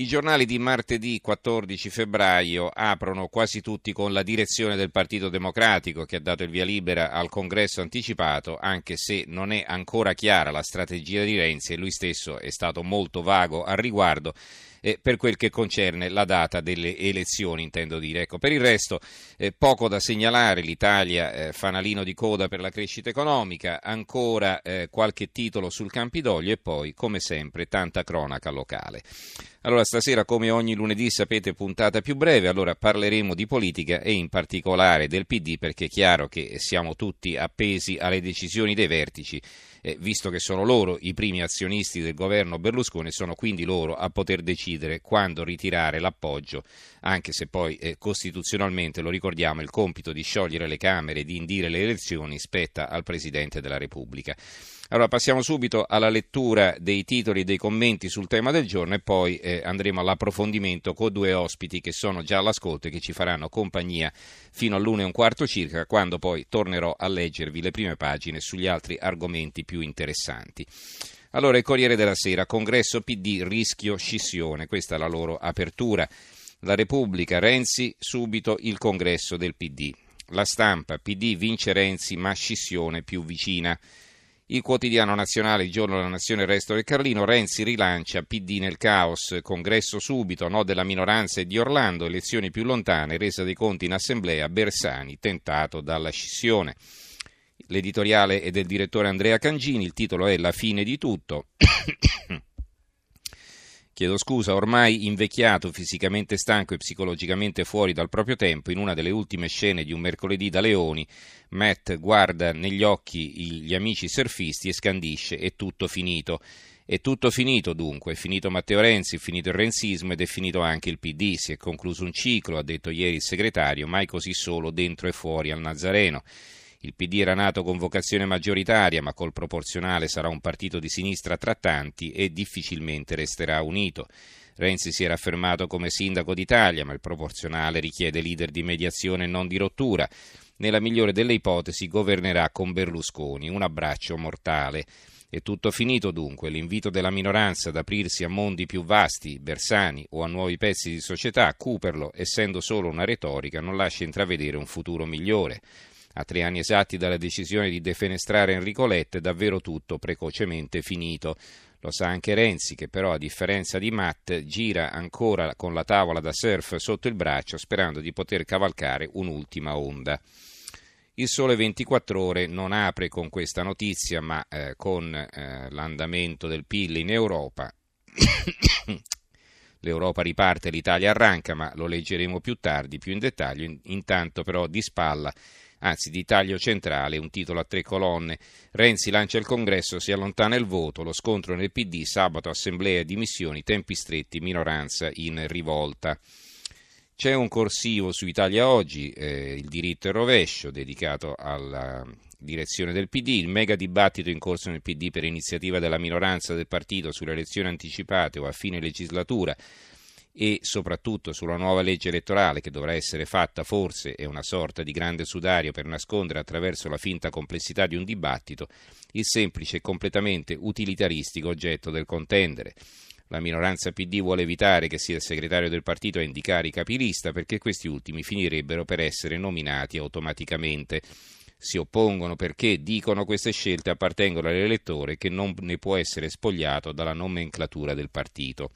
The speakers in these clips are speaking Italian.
I giornali di martedì 14 febbraio aprono quasi tutti con la direzione del Partito Democratico che ha dato il via libera al congresso anticipato, anche se non è ancora chiara la strategia di Renzi e lui stesso è stato molto vago al riguardo eh, per quel che concerne la data delle elezioni, intendo dire. Ecco, per il resto eh, poco da segnalare, l'Italia eh, fanalino di coda per la crescita economica, ancora eh, qualche titolo sul Campidoglio e poi, come sempre, tanta cronaca locale. Allora, stasera, come ogni lunedì, sapete, puntata più breve, allora parleremo di politica e in particolare del PD, perché è chiaro che siamo tutti appesi alle decisioni dei vertici eh, visto che sono loro i primi azionisti del governo Berlusconi, sono quindi loro a poter decidere quando ritirare l'appoggio, anche se poi eh, costituzionalmente, lo ricordiamo, il compito di sciogliere le Camere e di indire le elezioni spetta al Presidente della Repubblica. Allora passiamo subito alla lettura dei titoli e dei commenti sul tema del giorno e poi eh, andremo all'approfondimento con due ospiti che sono già all'ascolto e che ci faranno compagnia fino all'una e un quarto circa, quando poi tornerò a leggervi le prime pagine sugli altri argomenti più interessanti. Allora, il Corriere della Sera, congresso PD, rischio scissione, questa è la loro apertura. La Repubblica, Renzi, subito il congresso del PD. La stampa, PD vince Renzi, ma scissione più vicina. Il quotidiano nazionale, il giorno della nazione, il resto del Carlino, Renzi rilancia PD nel caos, congresso subito, no della minoranza e di Orlando, elezioni più lontane, resa dei conti in assemblea, Bersani tentato dalla scissione. L'editoriale è del direttore Andrea Cangini, il titolo è La fine di tutto. Chiedo scusa, ormai invecchiato, fisicamente stanco e psicologicamente fuori dal proprio tempo, in una delle ultime scene di un mercoledì da Leoni, Matt guarda negli occhi gli amici surfisti e scandisce: è tutto finito. È tutto finito dunque, è finito Matteo Renzi, è finito il renzismo ed è finito anche il PD, si è concluso un ciclo, ha detto ieri il segretario, mai così solo dentro e fuori al Nazareno. Il PD era nato con vocazione maggioritaria, ma col proporzionale sarà un partito di sinistra tra tanti e difficilmente resterà unito. Renzi si era affermato come sindaco d'Italia, ma il proporzionale richiede leader di mediazione e non di rottura. Nella migliore delle ipotesi governerà con Berlusconi, un abbraccio mortale. È tutto finito dunque, l'invito della minoranza ad aprirsi a mondi più vasti, Bersani o a nuovi pezzi di società, Cooperlo, essendo solo una retorica, non lascia intravedere un futuro migliore. A tre anni esatti dalla decisione di defenestrare Enrico Letta è davvero tutto precocemente finito. Lo sa anche Renzi, che però, a differenza di Matt, gira ancora con la tavola da surf sotto il braccio, sperando di poter cavalcare un'ultima onda. Il Sole 24 Ore non apre con questa notizia, ma eh, con eh, l'andamento del PIL in Europa. L'Europa riparte, l'Italia arranca, ma lo leggeremo più tardi, più in dettaglio. Intanto, però, di spalla anzi di taglio centrale, un titolo a tre colonne. Renzi lancia il congresso, si allontana il voto, lo scontro nel PD, sabato assemblea, dimissioni, tempi stretti, minoranza in rivolta. C'è un corsivo su Italia Oggi, eh, il diritto e rovescio, dedicato alla direzione del PD, il mega dibattito in corso nel PD per iniziativa della minoranza del partito sulle elezioni anticipate o a fine legislatura e soprattutto sulla nuova legge elettorale che dovrà essere fatta forse è una sorta di grande sudario per nascondere attraverso la finta complessità di un dibattito il semplice e completamente utilitaristico oggetto del contendere. La minoranza PD vuole evitare che sia il segretario del partito a indicare i capilista perché questi ultimi finirebbero per essere nominati automaticamente. Si oppongono perché, dicono, queste scelte appartengono all'elettore che non ne può essere spogliato dalla nomenclatura del partito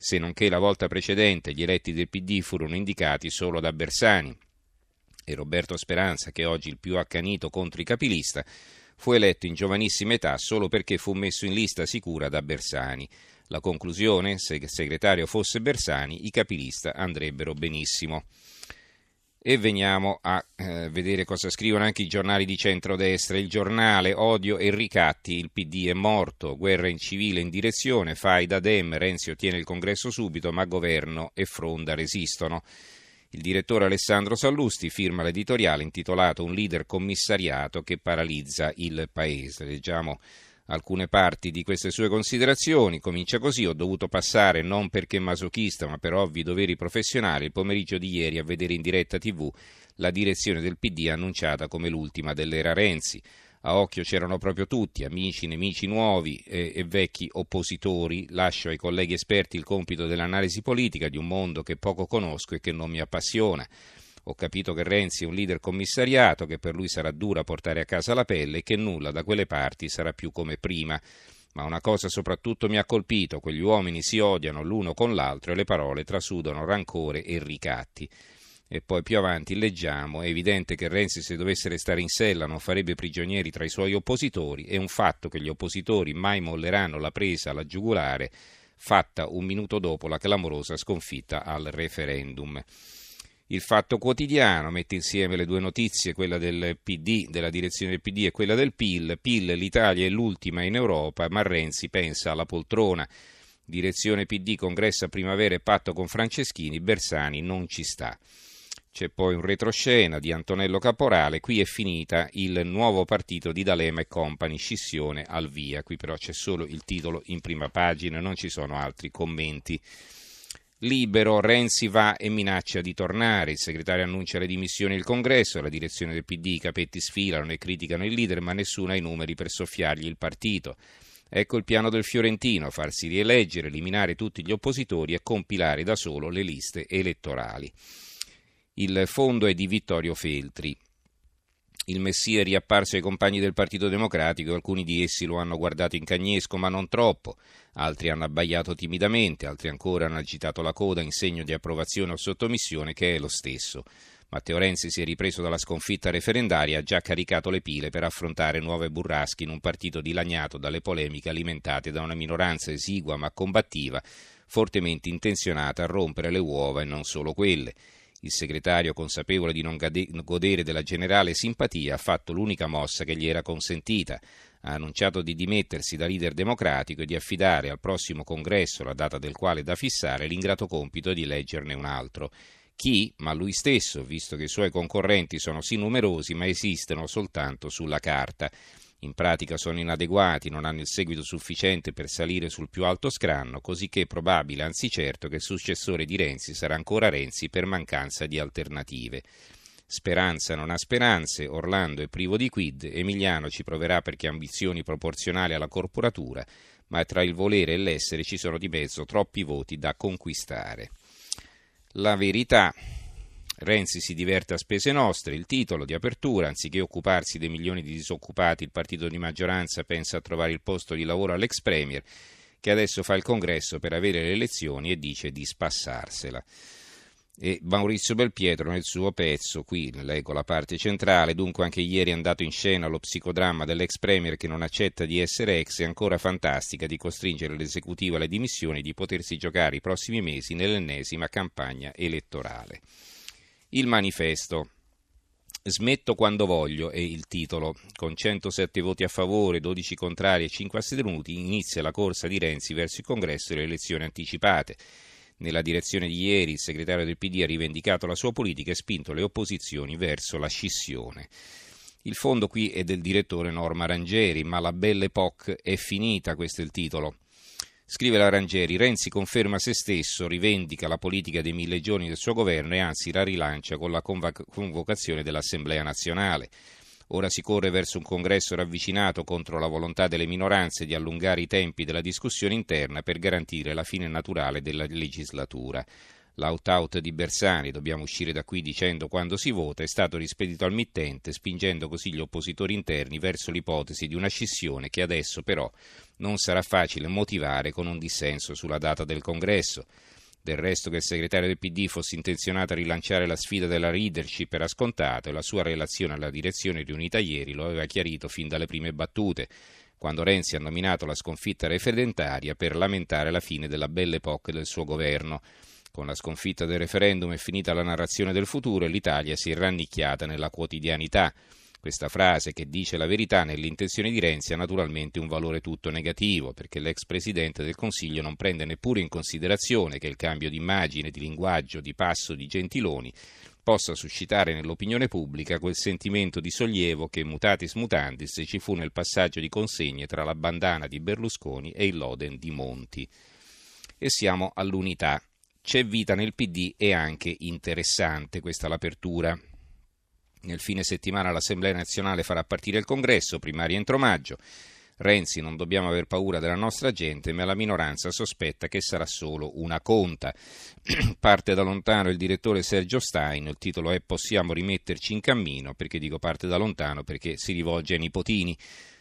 se non che la volta precedente gli eletti del PD furono indicati solo da Bersani e Roberto Speranza, che è oggi il più accanito contro i capilista, fu eletto in giovanissima età solo perché fu messo in lista sicura da Bersani. La conclusione, se il segretario fosse Bersani, i capilista andrebbero benissimo. E veniamo a eh, vedere cosa scrivono anche i giornali di centrodestra. Il giornale Odio e ricatti, il PD è morto, guerra in civile in direzione, fai da Dem, Renzi ottiene il congresso subito, ma governo e fronda resistono. Il direttore Alessandro Sallusti firma l'editoriale intitolato Un leader commissariato che paralizza il paese. Leggiamo alcune parti di queste sue considerazioni. Comincia così: Ho dovuto passare, non perché masochista, ma per ovvi doveri professionali, il pomeriggio di ieri a vedere in diretta TV la direzione del PD annunciata come l'ultima dell'era Renzi. A occhio c'erano proprio tutti, amici, nemici nuovi e, e vecchi oppositori. Lascio ai colleghi esperti il compito dell'analisi politica di un mondo che poco conosco e che non mi appassiona. Ho capito che Renzi è un leader commissariato, che per lui sarà dura portare a casa la pelle e che nulla da quelle parti sarà più come prima. Ma una cosa soprattutto mi ha colpito, quegli uomini si odiano l'uno con l'altro e le parole trasudano rancore e ricatti. E poi più avanti leggiamo, è evidente che Renzi se dovesse restare in sella non farebbe prigionieri tra i suoi oppositori, è un fatto che gli oppositori mai molleranno la presa alla giugulare fatta un minuto dopo la clamorosa sconfitta al referendum. Il Fatto Quotidiano mette insieme le due notizie, quella del PD, della direzione del PD e quella del PIL. PIL, l'Italia è l'ultima in Europa, ma Renzi pensa alla poltrona. Direzione PD, congresso a primavera e patto con Franceschini, Bersani non ci sta. C'è poi un retroscena di Antonello Caporale, qui è finita il nuovo partito di D'Alema e Company, scissione al via. Qui però c'è solo il titolo in prima pagina, non ci sono altri commenti. Libero, Renzi va e minaccia di tornare, il segretario annuncia le dimissioni del congresso, la direzione del PD, i capetti sfilano e criticano il leader, ma nessuno ha i numeri per soffiargli il partito. Ecco il piano del Fiorentino, farsi rieleggere, eliminare tutti gli oppositori e compilare da solo le liste elettorali. Il fondo è di Vittorio Feltri. Il Messia è riapparso ai compagni del Partito Democratico, alcuni di essi lo hanno guardato in cagnesco, ma non troppo, altri hanno abbaiato timidamente, altri ancora hanno agitato la coda in segno di approvazione o sottomissione, che è lo stesso. Matteo Renzi si è ripreso dalla sconfitta referendaria e ha già caricato le pile per affrontare nuove burrasche in un partito dilaniato dalle polemiche alimentate da una minoranza esigua ma combattiva, fortemente intenzionata a rompere le uova e non solo quelle. Il segretario, consapevole di non godere della generale simpatia, ha fatto l'unica mossa che gli era consentita. Ha annunciato di dimettersi da leader democratico e di affidare al prossimo congresso, la data del quale da fissare, l'ingrato compito di eleggerne un altro. Chi? Ma lui stesso, visto che i suoi concorrenti sono sì numerosi, ma esistono soltanto sulla carta in pratica sono inadeguati, non hanno il seguito sufficiente per salire sul più alto scranno, così che è probabile, anzi certo, che il successore di Renzi sarà ancora Renzi per mancanza di alternative. Speranza non ha speranze, Orlando è privo di quid, Emiliano ci proverà perché ha ambizioni proporzionali alla corporatura, ma tra il volere e l'essere ci sono di mezzo troppi voti da conquistare. La verità Renzi si diverte a spese nostre, il titolo di apertura, anziché occuparsi dei milioni di disoccupati, il partito di maggioranza pensa a trovare il posto di lavoro all'ex Premier, che adesso fa il congresso per avere le elezioni e dice di spassarsela. E Maurizio Belpietro nel suo pezzo, qui leggo la parte centrale, dunque anche ieri è andato in scena lo psicodramma dell'ex premier che non accetta di essere ex, è ancora fantastica di costringere l'esecutivo alle dimissioni e di potersi giocare i prossimi mesi nell'ennesima campagna elettorale. Il manifesto. Smetto quando voglio è il titolo. Con 107 voti a favore, 12 contrari e 5 astenuti inizia la corsa di Renzi verso il congresso e le elezioni anticipate. Nella direzione di ieri il segretario del PD ha rivendicato la sua politica e spinto le opposizioni verso la scissione. Il fondo qui è del direttore Norma Rangeri, ma la Belle Époque è finita, questo è il titolo. Scrive la Rangeri, Renzi conferma se stesso, rivendica la politica dei mille giorni del suo governo e anzi la rilancia con la convocazione dell'Assemblea nazionale. Ora si corre verso un congresso ravvicinato contro la volontà delle minoranze di allungare i tempi della discussione interna per garantire la fine naturale della legislatura. L'out-out di Bersani, dobbiamo uscire da qui dicendo quando si vota, è stato rispedito al mittente, spingendo così gli oppositori interni verso l'ipotesi di una scissione che adesso però non sarà facile motivare con un dissenso sulla data del congresso. Del resto che il segretario del PD fosse intenzionato a rilanciare la sfida della leadership era scontato e la sua relazione alla direzione riunita ieri lo aveva chiarito fin dalle prime battute, quando Renzi ha nominato la sconfitta referendaria per lamentare la fine della belle époque del suo governo. Con la sconfitta del referendum è finita la narrazione del futuro e l'Italia si è rannicchiata nella quotidianità. Questa frase che dice la verità nell'intenzione di Renzi ha naturalmente un valore tutto negativo, perché l'ex Presidente del Consiglio non prende neppure in considerazione che il cambio di immagine, di linguaggio, di passo di Gentiloni possa suscitare nell'opinione pubblica quel sentimento di sollievo che mutatis mutandis ci fu nel passaggio di consegne tra la bandana di Berlusconi e il Loden di Monti. E siamo all'unità. C'è vita nel PD e anche interessante questa l'apertura. Nel fine settimana l'Assemblea nazionale farà partire il congresso, primaria entro maggio. Renzi, non dobbiamo aver paura della nostra gente, ma la minoranza sospetta che sarà solo una conta. parte da lontano il direttore Sergio Stein, il titolo è Possiamo rimetterci in cammino, perché dico parte da lontano perché si rivolge ai nipotini.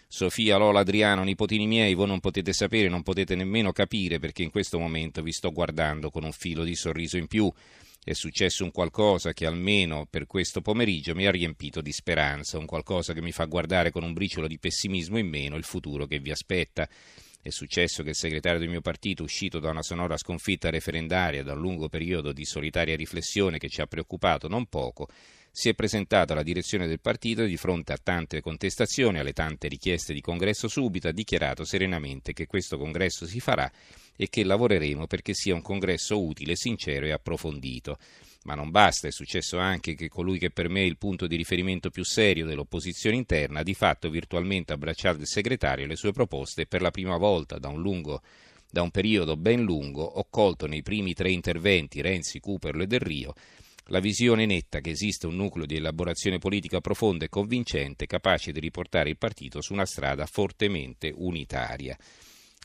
Sofia, Lola, Adriano, nipotini miei, voi non potete sapere, non potete nemmeno capire perché in questo momento vi sto guardando con un filo di sorriso in più è successo un qualcosa che almeno per questo pomeriggio mi ha riempito di speranza, un qualcosa che mi fa guardare con un briciolo di pessimismo in meno il futuro che vi aspetta. È successo che il segretario del mio partito, uscito da una sonora sconfitta referendaria, da un lungo periodo di solitaria riflessione che ci ha preoccupato non poco, si è presentato alla direzione del partito e di fronte a tante contestazioni, alle tante richieste di congresso subito, ha dichiarato serenamente che questo congresso si farà e che lavoreremo perché sia un congresso utile, sincero e approfondito. Ma non basta, è successo anche che colui che per me è il punto di riferimento più serio dell'opposizione interna ha di fatto virtualmente abbracciato il segretario e le sue proposte per la prima volta da un, lungo, da un periodo ben lungo ho colto nei primi tre interventi Renzi, Cooperlo e Del Rio la visione netta che esiste un nucleo di elaborazione politica profonda e convincente capace di riportare il partito su una strada fortemente unitaria.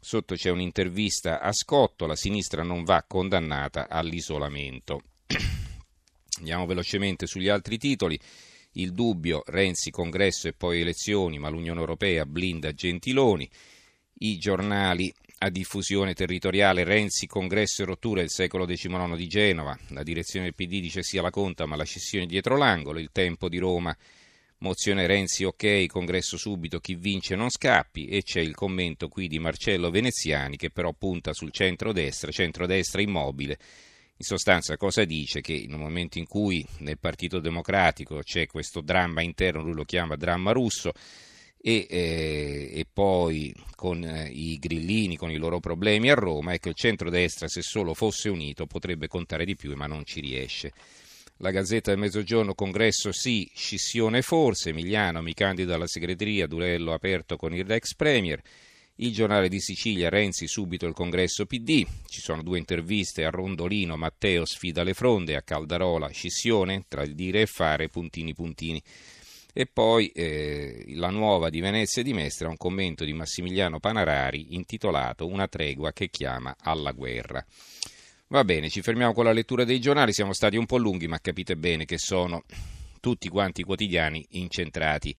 Sotto c'è un'intervista a Scotto, la sinistra non va condannata all'isolamento. Andiamo velocemente sugli altri titoli. Il dubbio, Renzi, congresso e poi elezioni, ma l'Unione Europea blinda Gentiloni. I giornali a diffusione territoriale, Renzi, congresso e rottura, il secolo XIX di Genova. La direzione del PD dice sia la conta, ma la scissione dietro l'angolo. Il tempo di Roma Mozione Renzi ok, congresso subito, chi vince non scappi e c'è il commento qui di Marcello Veneziani che però punta sul centro-destra, centro-destra immobile. In sostanza cosa dice? Che in un momento in cui nel Partito Democratico c'è questo dramma interno, lui lo chiama dramma russo, e, eh, e, poi con eh, i grillini, con i loro problemi a Roma, ecco il centro-destra se solo fosse unito potrebbe contare di più ma non ci riesce. La Gazzetta del Mezzogiorno, congresso sì, scissione forse, Emiliano mi candida alla segreteria, duello aperto con il ex Premier. Il giornale di Sicilia, Renzi subito il congresso PD, ci sono due interviste a Rondolino, Matteo sfida le fronde, a Caldarola scissione, tra il dire e fare, puntini puntini. E poi eh, la nuova di Venezia e di Mestre, un commento di Massimiliano Panarari intitolato Una tregua che chiama alla guerra. Va bene, ci fermiamo con la lettura dei giornali, siamo stati un po' lunghi, ma capite bene che sono tutti quanti quotidiani incentrati